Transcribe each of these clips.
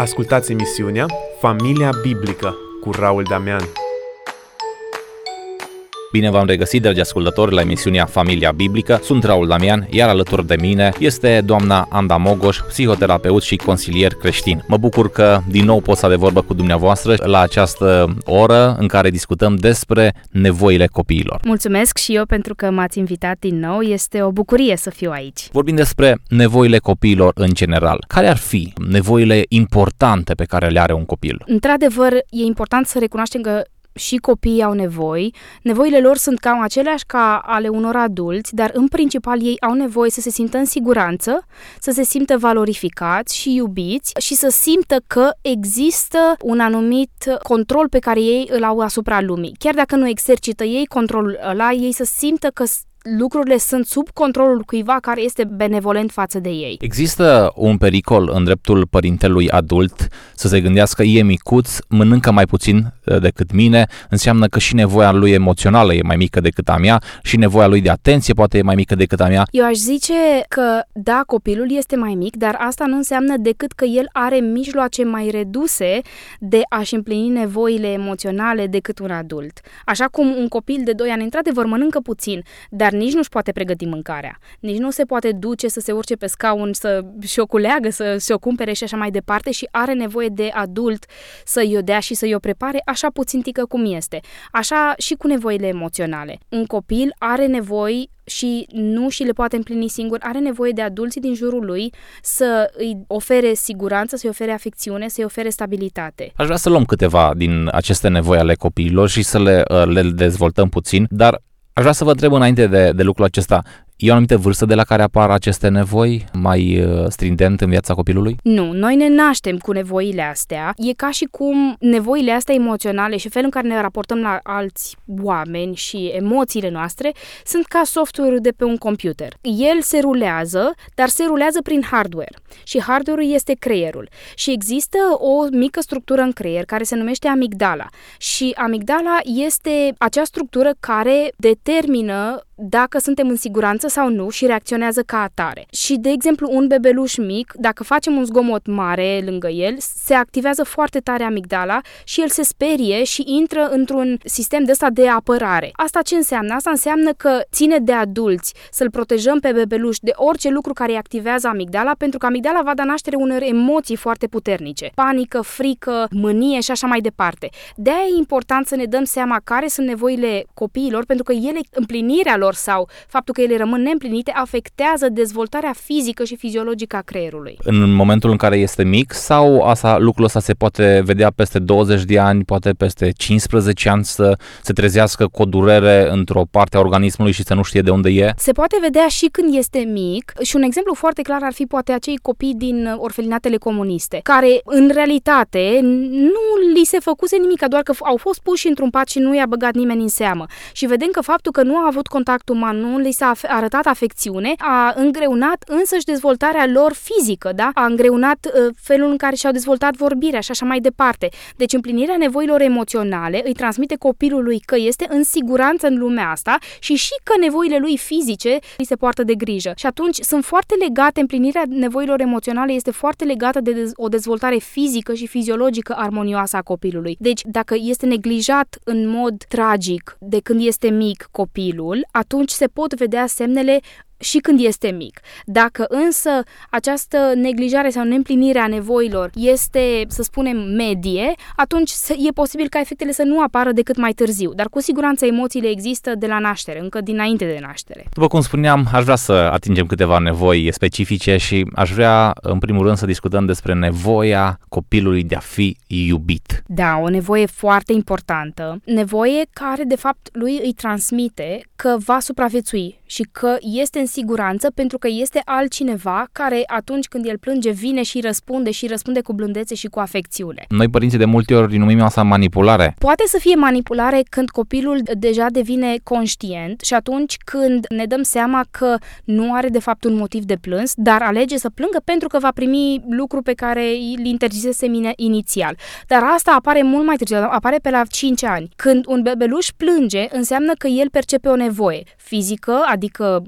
Ascultați emisiunea Familia Biblică cu Raul Damian. Bine v-am regăsit, dragi ascultători, la emisiunea Familia Biblică. Sunt Raul Damian, iar alături de mine este doamna Anda Mogoș, psihoterapeut și consilier creștin. Mă bucur că din nou pot să de vorbă cu dumneavoastră la această oră în care discutăm despre nevoile copiilor. Mulțumesc și eu pentru că m-ați invitat din nou. Este o bucurie să fiu aici. Vorbim despre nevoile copiilor în general. Care ar fi nevoile importante pe care le are un copil? Într-adevăr, e important să recunoaștem că și copiii au nevoi. Nevoile lor sunt cam aceleași ca ale unor adulți, dar în principal ei au nevoie să se simtă în siguranță, să se simtă valorificați și iubiți și să simtă că există un anumit control pe care ei îl au asupra lumii. Chiar dacă nu exercită ei controlul ăla, ei să simtă că lucrurile sunt sub controlul cuiva care este benevolent față de ei. Există un pericol în dreptul părintelui adult să se gândească e micuț, mănâncă mai puțin uh, decât mine, înseamnă că și nevoia lui emoțională e mai mică decât a mea și nevoia lui de atenție poate e mai mică decât a mea. Eu aș zice că da, copilul este mai mic, dar asta nu înseamnă decât că el are mijloace mai reduse de a-și împlini nevoile emoționale decât un adult. Așa cum un copil de 2 ani într-adevăr mănâncă puțin, dar dar nici nu-și poate pregăti mâncarea. Nici nu se poate duce să se urce pe scaun, să și-o culeagă, să se-o cumpere și așa mai departe și are nevoie de adult să-i o dea și să-i o prepare așa puțin tică cum este. Așa și cu nevoile emoționale. Un copil are nevoi și nu și le poate împlini singur, are nevoie de adulții din jurul lui să îi ofere siguranță, să-i ofere afecțiune, să-i ofere stabilitate. Aș vrea să luăm câteva din aceste nevoi ale copiilor și să le, uh, le dezvoltăm puțin, dar Aș vrea să vă întreb înainte de, de lucrul acesta, E o anumită vârstă de la care apar aceste nevoi mai uh, stringent în viața copilului? Nu, noi ne naștem cu nevoile astea. E ca și cum nevoile astea emoționale și felul în care ne raportăm la alți oameni și emoțiile noastre sunt ca software de pe un computer. El se rulează, dar se rulează prin hardware. Și hardware-ul este creierul. Și există o mică structură în creier care se numește amigdala. Și amigdala este acea structură care determină dacă suntem în siguranță sau nu și reacționează ca atare. Și, de exemplu, un bebeluș mic, dacă facem un zgomot mare lângă el, se activează foarte tare amigdala și el se sperie și intră într-un sistem de ăsta de apărare. Asta ce înseamnă? Asta înseamnă că ține de adulți să-l protejăm pe bebeluș de orice lucru care îi activează amigdala, pentru că amigdala va da naștere unor emoții foarte puternice. Panică, frică, mânie și așa mai departe. De aia e important să ne dăm seama care sunt nevoile copiilor, pentru că ele, împlinirea lor sau faptul că ele rămân neîmplinite afectează dezvoltarea fizică și fiziologică a creierului. În momentul în care este mic sau asta, lucrul ăsta se poate vedea peste 20 de ani, poate peste 15 ani să se trezească cu o durere într-o parte a organismului și să nu știe de unde e? Se poate vedea și când este mic și un exemplu foarte clar ar fi poate acei copii din orfelinatele comuniste, care în realitate nu li se făcuse nimic, doar că au fost puși într-un pat și nu i-a băgat nimeni în seamă. Și vedem că faptul că nu a avut contact uman, nu li s-a arătat afecțiune, a îngreunat însăși dezvoltarea lor fizică, da? A îngreunat uh, felul în care și-au dezvoltat vorbirea și așa mai departe. Deci împlinirea nevoilor emoționale îi transmite copilului că este în siguranță în lumea asta și și că nevoile lui fizice îi se poartă de grijă. Și atunci sunt foarte legate, împlinirea nevoilor emoționale este foarte legată de o dezvoltare fizică și fiziologică armonioasă a copilului. Deci dacă este neglijat în mod tragic de când este mic copilul, atunci se pot vedea semnele și când este mic. Dacă însă această neglijare sau neîmplinire a nevoilor este, să spunem, medie, atunci e posibil ca efectele să nu apară decât mai târziu. Dar cu siguranță emoțiile există de la naștere, încă dinainte de naștere. După cum spuneam, aș vrea să atingem câteva nevoi specifice și aș vrea, în primul rând, să discutăm despre nevoia copilului de a fi iubit. Da, o nevoie foarte importantă. Nevoie care, de fapt, lui îi transmite că va supraviețui și că este în siguranță pentru că este altcineva care atunci când el plânge vine și răspunde și răspunde cu blândețe și cu afecțiune. Noi părinții de multe ori numim asta manipulare. Poate să fie manipulare când copilul deja devine conștient și atunci când ne dăm seama că nu are de fapt un motiv de plâns, dar alege să plângă pentru că va primi lucru pe care îl interzisese inițial. Dar asta apare mult mai târziu, apare pe la 5 ani. Când un bebeluș plânge, înseamnă că el percepe o nevoie fizică, adică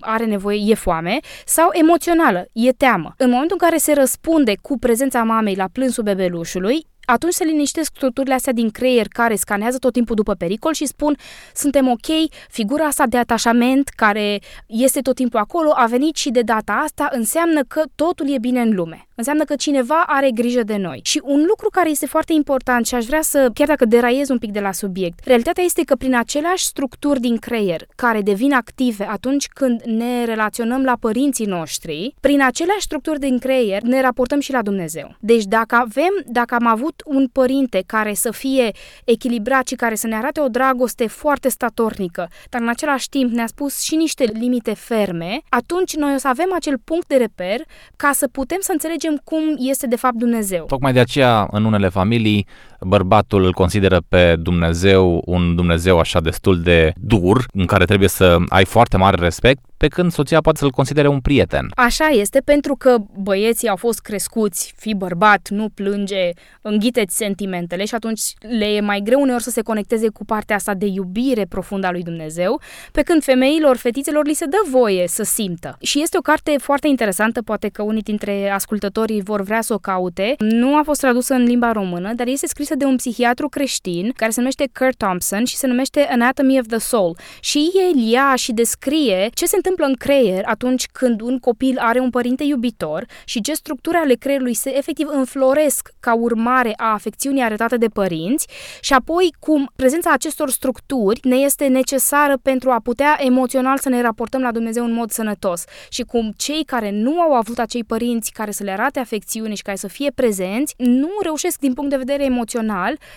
are nevoie, e foame, sau emoțională, e teamă. În momentul în care se răspunde cu prezența mamei la plânsul bebelușului, atunci se liniștesc structurile astea din creier care scanează tot timpul după pericol și spun suntem ok, figura asta de atașament care este tot timpul acolo a venit și de data asta înseamnă că totul e bine în lume. Înseamnă că cineva are grijă de noi. Și un lucru care este foarte important și aș vrea să, chiar dacă deraiez un pic de la subiect, realitatea este că prin aceleași structuri din creier care devin active atunci când ne relaționăm la părinții noștri, prin aceleași structuri din creier ne raportăm și la Dumnezeu. Deci dacă avem, dacă am avut un părinte care să fie echilibrat și care să ne arate o dragoste foarte statornică, dar în același timp ne-a spus și niște limite ferme, atunci noi o să avem acel punct de reper ca să putem să înțelegem cum este de fapt Dumnezeu. Tocmai de aceea, în unele familii, bărbatul îl consideră pe Dumnezeu un Dumnezeu așa destul de dur, în care trebuie să ai foarte mare respect, pe când soția poate să-l considere un prieten. Așa este, pentru că băieții au fost crescuți, fi bărbat, nu plânge, înghiteți sentimentele și atunci le e mai greu uneori să se conecteze cu partea asta de iubire profundă a lui Dumnezeu, pe când femeilor, fetițelor li se dă voie să simtă. Și este o carte foarte interesantă, poate că unii dintre ascultătorii vor vrea să o caute. Nu a fost tradusă în limba română, dar este scrisă de un psihiatru creștin care se numește Kurt Thompson și se numește Anatomy of the Soul. Și el ia și descrie ce se întâmplă întâmplă în creier atunci când un copil are un părinte iubitor și ce structuri ale creierului se efectiv înfloresc ca urmare a afecțiunii arătate de părinți și apoi cum prezența acestor structuri ne este necesară pentru a putea emoțional să ne raportăm la Dumnezeu în mod sănătos și cum cei care nu au avut acei părinți care să le arate afecțiune și care să fie prezenți, nu reușesc din punct de vedere emoțional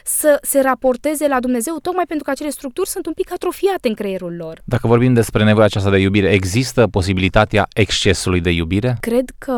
să se raporteze la Dumnezeu tocmai pentru că acele structuri sunt un pic atrofiate în creierul lor. Dacă vorbim despre nevoia aceasta de iubire, există posibilitatea excesului de iubire? Cred că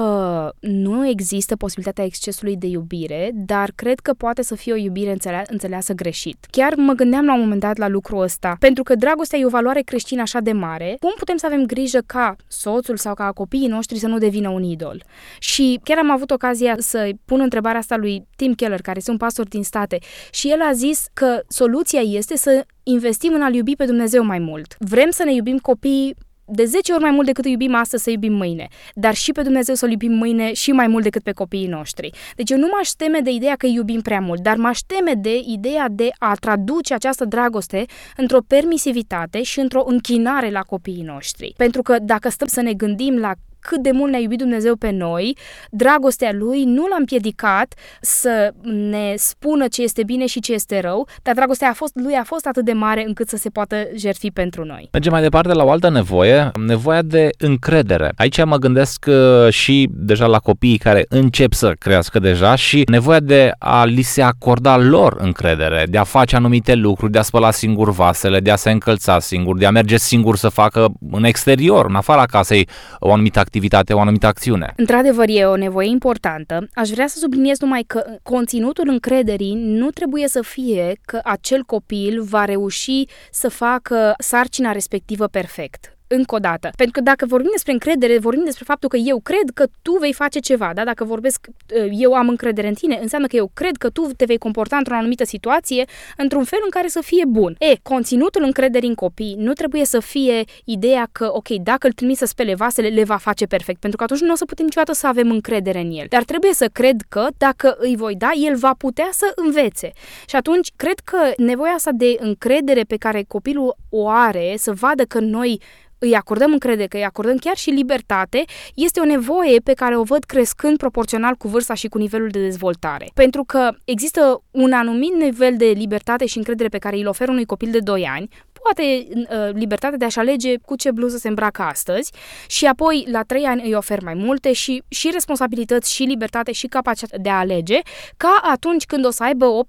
nu există posibilitatea excesului de iubire, dar cred că poate să fie o iubire înțelea- înțeleasă greșit. Chiar mă gândeam la un moment dat la lucrul ăsta, pentru că dragostea e o valoare creștină așa de mare, cum putem să avem grijă ca soțul sau ca copiii noștri să nu devină un idol? Și chiar am avut ocazia să pun întrebarea asta lui Tim Keller, care este un pastor din state, și el a zis că soluția este să investim în a-L iubi pe Dumnezeu mai mult. Vrem să ne iubim copiii de 10 ori mai mult decât îi iubim astăzi să iubim mâine, dar și pe Dumnezeu să-L iubim mâine și mai mult decât pe copiii noștri. Deci eu nu m-aș teme de ideea că îi iubim prea mult, dar m-aș teme de ideea de a traduce această dragoste într-o permisivitate și într-o închinare la copiii noștri. Pentru că dacă stăm să ne gândim la cât de mult ne-a iubit Dumnezeu pe noi, dragostea Lui nu l-a împiedicat să ne spună ce este bine și ce este rău, dar dragostea a fost, Lui a fost atât de mare încât să se poată jertfi pentru noi. Mergem mai departe la o altă nevoie, nevoia de încredere. Aici mă gândesc uh, și deja la copiii care încep să crească deja și nevoia de a li se acorda lor încredere, de a face anumite lucruri, de a spăla singur vasele, de a se încălța singur, de a merge singur să facă în exterior, în afara casei, o anumită activitate, o anumită acțiune. Într-adevăr, e o nevoie importantă. Aș vrea să subliniez numai că conținutul încrederii nu trebuie să fie că acel copil va reuși să facă sarcina respectivă perfect încă o dată. Pentru că dacă vorbim despre încredere, vorbim despre faptul că eu cred că tu vei face ceva, da? Dacă vorbesc, uh, eu am încredere în tine, înseamnă că eu cred că tu te vei comporta într-o anumită situație, într-un fel în care să fie bun. E, conținutul încrederii în copii nu trebuie să fie ideea că, ok, dacă îl trimis să spele vasele, le va face perfect, pentru că atunci nu o să putem niciodată să avem încredere în el. Dar trebuie să cred că, dacă îi voi da, el va putea să învețe. Și atunci, cred că nevoia asta de încredere pe care copilul o are, să vadă că noi îi acordăm încredere, că îi acordăm chiar și libertate, este o nevoie pe care o văd crescând proporțional cu vârsta și cu nivelul de dezvoltare. Pentru că există un anumit nivel de libertate și încredere pe care îl oferă unui copil de 2 ani, poate uh, libertatea de a-și alege cu ce bluză se îmbracă astăzi și apoi la trei ani îi ofer mai multe și, și responsabilități și libertate și capacitatea de a alege, ca atunci când o să aibă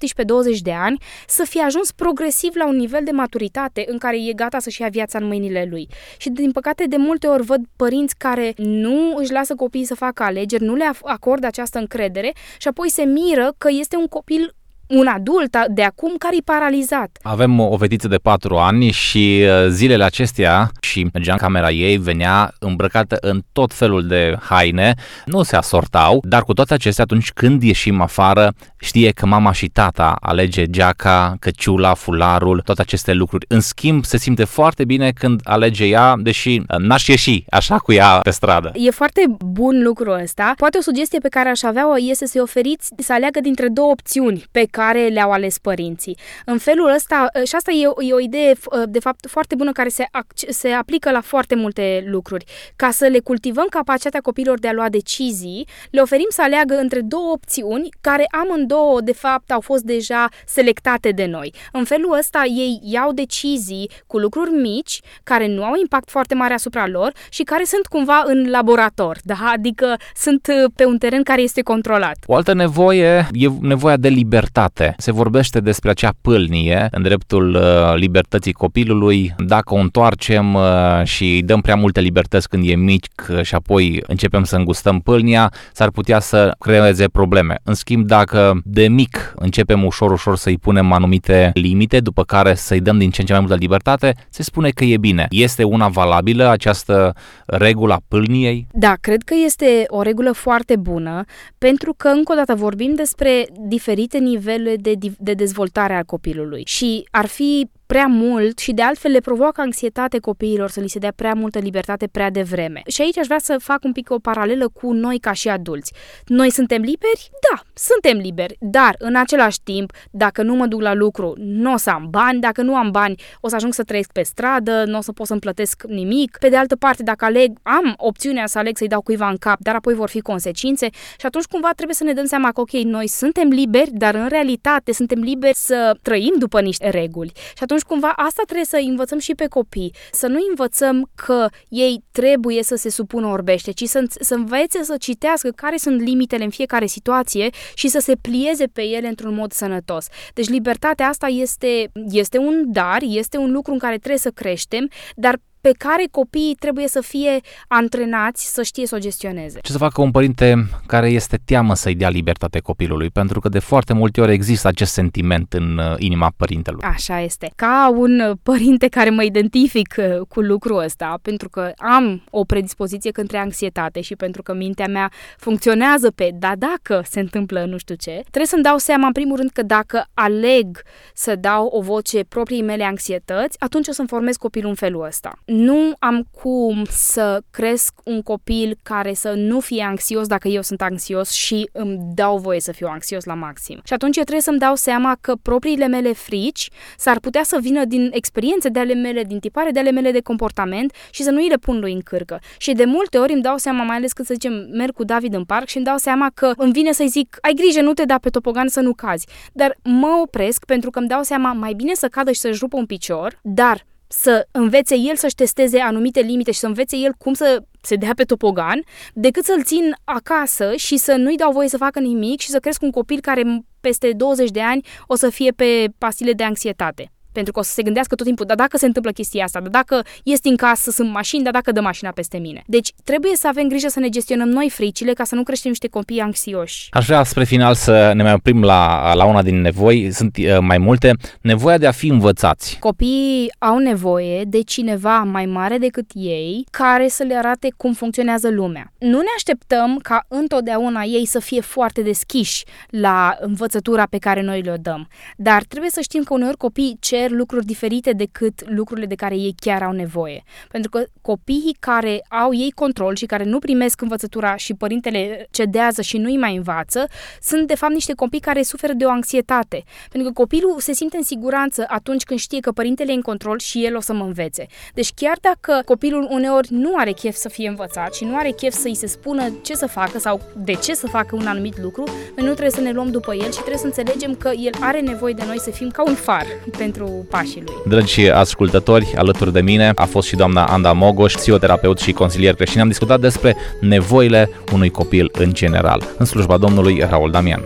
18-20 de ani să fie ajuns progresiv la un nivel de maturitate în care e gata să-și ia viața în mâinile lui. Și din păcate de multe ori văd părinți care nu își lasă copiii să facă alegeri, nu le acordă această încredere și apoi se miră că este un copil un adult de acum care e paralizat. Avem o fetiță de 4 ani și uh, zilele acestea și mergea în camera ei, venea îmbrăcată în tot felul de haine, nu se asortau, dar cu toate acestea atunci când ieșim afară știe că mama și tata alege geaca, căciula, fularul, toate aceste lucruri. În schimb, se simte foarte bine când alege ea, deși uh, n-aș ieși așa cu ea pe stradă. E foarte bun lucrul ăsta. Poate o sugestie pe care aș avea-o este să-i oferiți să aleagă dintre două opțiuni pe care le-au ales părinții. În felul ăsta, ă, și asta e, e o idee ă, de fapt foarte bună care se, se aplică la foarte multe lucruri. Ca să le cultivăm capacitatea copiilor de a lua decizii, le oferim să aleagă între două opțiuni care amândouă de fapt au fost deja selectate de noi. În felul ăsta ei iau decizii cu lucruri mici care nu au impact foarte mare asupra lor și care sunt cumva în laborator, da? adică sunt ă, pe un teren care este controlat. O altă nevoie e nevoia de libertate. Se vorbește despre acea pâlnie în dreptul uh, libertății copilului. Dacă o întoarcem uh, și îi dăm prea multe libertăți când e mic uh, și apoi începem să îngustăm pâlnia, s-ar putea să creeze probleme. În schimb, dacă de mic începem ușor, ușor să-i punem anumite limite, după care să-i dăm din ce în ce mai multă libertate, se spune că e bine. Este una valabilă această regulă a pâlniei? Da, cred că este o regulă foarte bună, pentru că, încă o dată, vorbim despre diferite nivele de, de dezvoltare a copilului. Și ar fi prea mult și de altfel le provoacă anxietate copiilor să li se dea prea multă libertate prea devreme. Și aici aș vrea să fac un pic o paralelă cu noi ca și adulți. Noi suntem liberi? Da, suntem liberi, dar în același timp, dacă nu mă duc la lucru, nu o să am bani, dacă nu am bani, o să ajung să trăiesc pe stradă, nu o să pot să-mi plătesc nimic. Pe de altă parte, dacă aleg, am opțiunea să aleg să-i dau cuiva în cap, dar apoi vor fi consecințe și atunci cumva trebuie să ne dăm seama că, ok, noi suntem liberi, dar în realitate suntem liberi să trăim după niște reguli. Și atunci atunci cumva asta trebuie să învățăm și pe copii, să nu învățăm că ei trebuie să se supună orbește, ci să, să învețe să citească care sunt limitele în fiecare situație și să se plieze pe ele într-un mod sănătos. Deci libertatea asta este, este un dar, este un lucru în care trebuie să creștem, dar pe care copiii trebuie să fie antrenați să știe să o gestioneze. Ce să facă un părinte care este teamă să-i dea libertate copilului? Pentru că de foarte multe ori există acest sentiment în uh, inima părintelui. Așa este. Ca un uh, părinte care mă identific uh, cu lucrul ăsta, pentru că am o predispoziție către anxietate și pentru că mintea mea funcționează pe da dacă se întâmplă nu știu ce, trebuie să-mi dau seama în primul rând că dacă aleg să dau o voce proprii mele anxietăți, atunci o să-mi formez copilul în felul ăsta nu am cum să cresc un copil care să nu fie anxios dacă eu sunt anxios și îmi dau voie să fiu anxios la maxim. Și atunci eu trebuie să-mi dau seama că propriile mele frici s-ar putea să vină din experiențe de ale mele, din tipare de ale mele de comportament și să nu îi le pun lui în cârcă. Și de multe ori îmi dau seama, mai ales când să zicem merg cu David în parc și îmi dau seama că îmi vine să-i zic ai grijă, nu te da pe topogan să nu cazi. Dar mă opresc pentru că îmi dau seama mai bine să cadă și să-și rupă un picior, dar să învețe el să-și testeze anumite limite și să învețe el cum să se dea pe topogan, decât să-l țin acasă și să nu-i dau voie să facă nimic și să cresc un copil care peste 20 de ani o să fie pe pastile de anxietate. Pentru că o să se gândească tot timpul, dar dacă se întâmplă chestia asta, dar dacă este în casă, sunt mașini, dar dacă dă mașina peste mine. Deci trebuie să avem grijă să ne gestionăm noi fricile ca să nu creștem niște copii anxioși. Aș vrea spre final să ne mai oprim la, la una din nevoi, sunt uh, mai multe, nevoia de a fi învățați. Copiii au nevoie de cineva mai mare decât ei care să le arate cum funcționează lumea. Nu ne așteptăm ca întotdeauna ei să fie foarte deschiși la învățătura pe care noi le-o dăm, dar trebuie să știm că uneori copiii cer cer lucruri diferite decât lucrurile de care ei chiar au nevoie. Pentru că copiii care au ei control și care nu primesc învățătura și părintele cedează și nu îi mai învață, sunt de fapt niște copii care suferă de o anxietate. Pentru că copilul se simte în siguranță atunci când știe că părintele e în control și el o să mă învețe. Deci chiar dacă copilul uneori nu are chef să fie învățat și nu are chef să îi se spună ce să facă sau de ce să facă un anumit lucru, noi nu trebuie să ne luăm după el și trebuie să înțelegem că el are nevoie de noi să fim ca un far pentru pașii lui. Dragi ascultători, alături de mine a fost și doamna Anda Mogoș, psihoterapeut și consilier creștin. Am discutat despre nevoile unui copil în general. În slujba Domnului Raul Damian.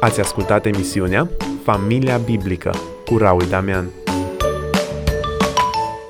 Ați ascultat emisiunea Familia Biblică cu Raul Damian.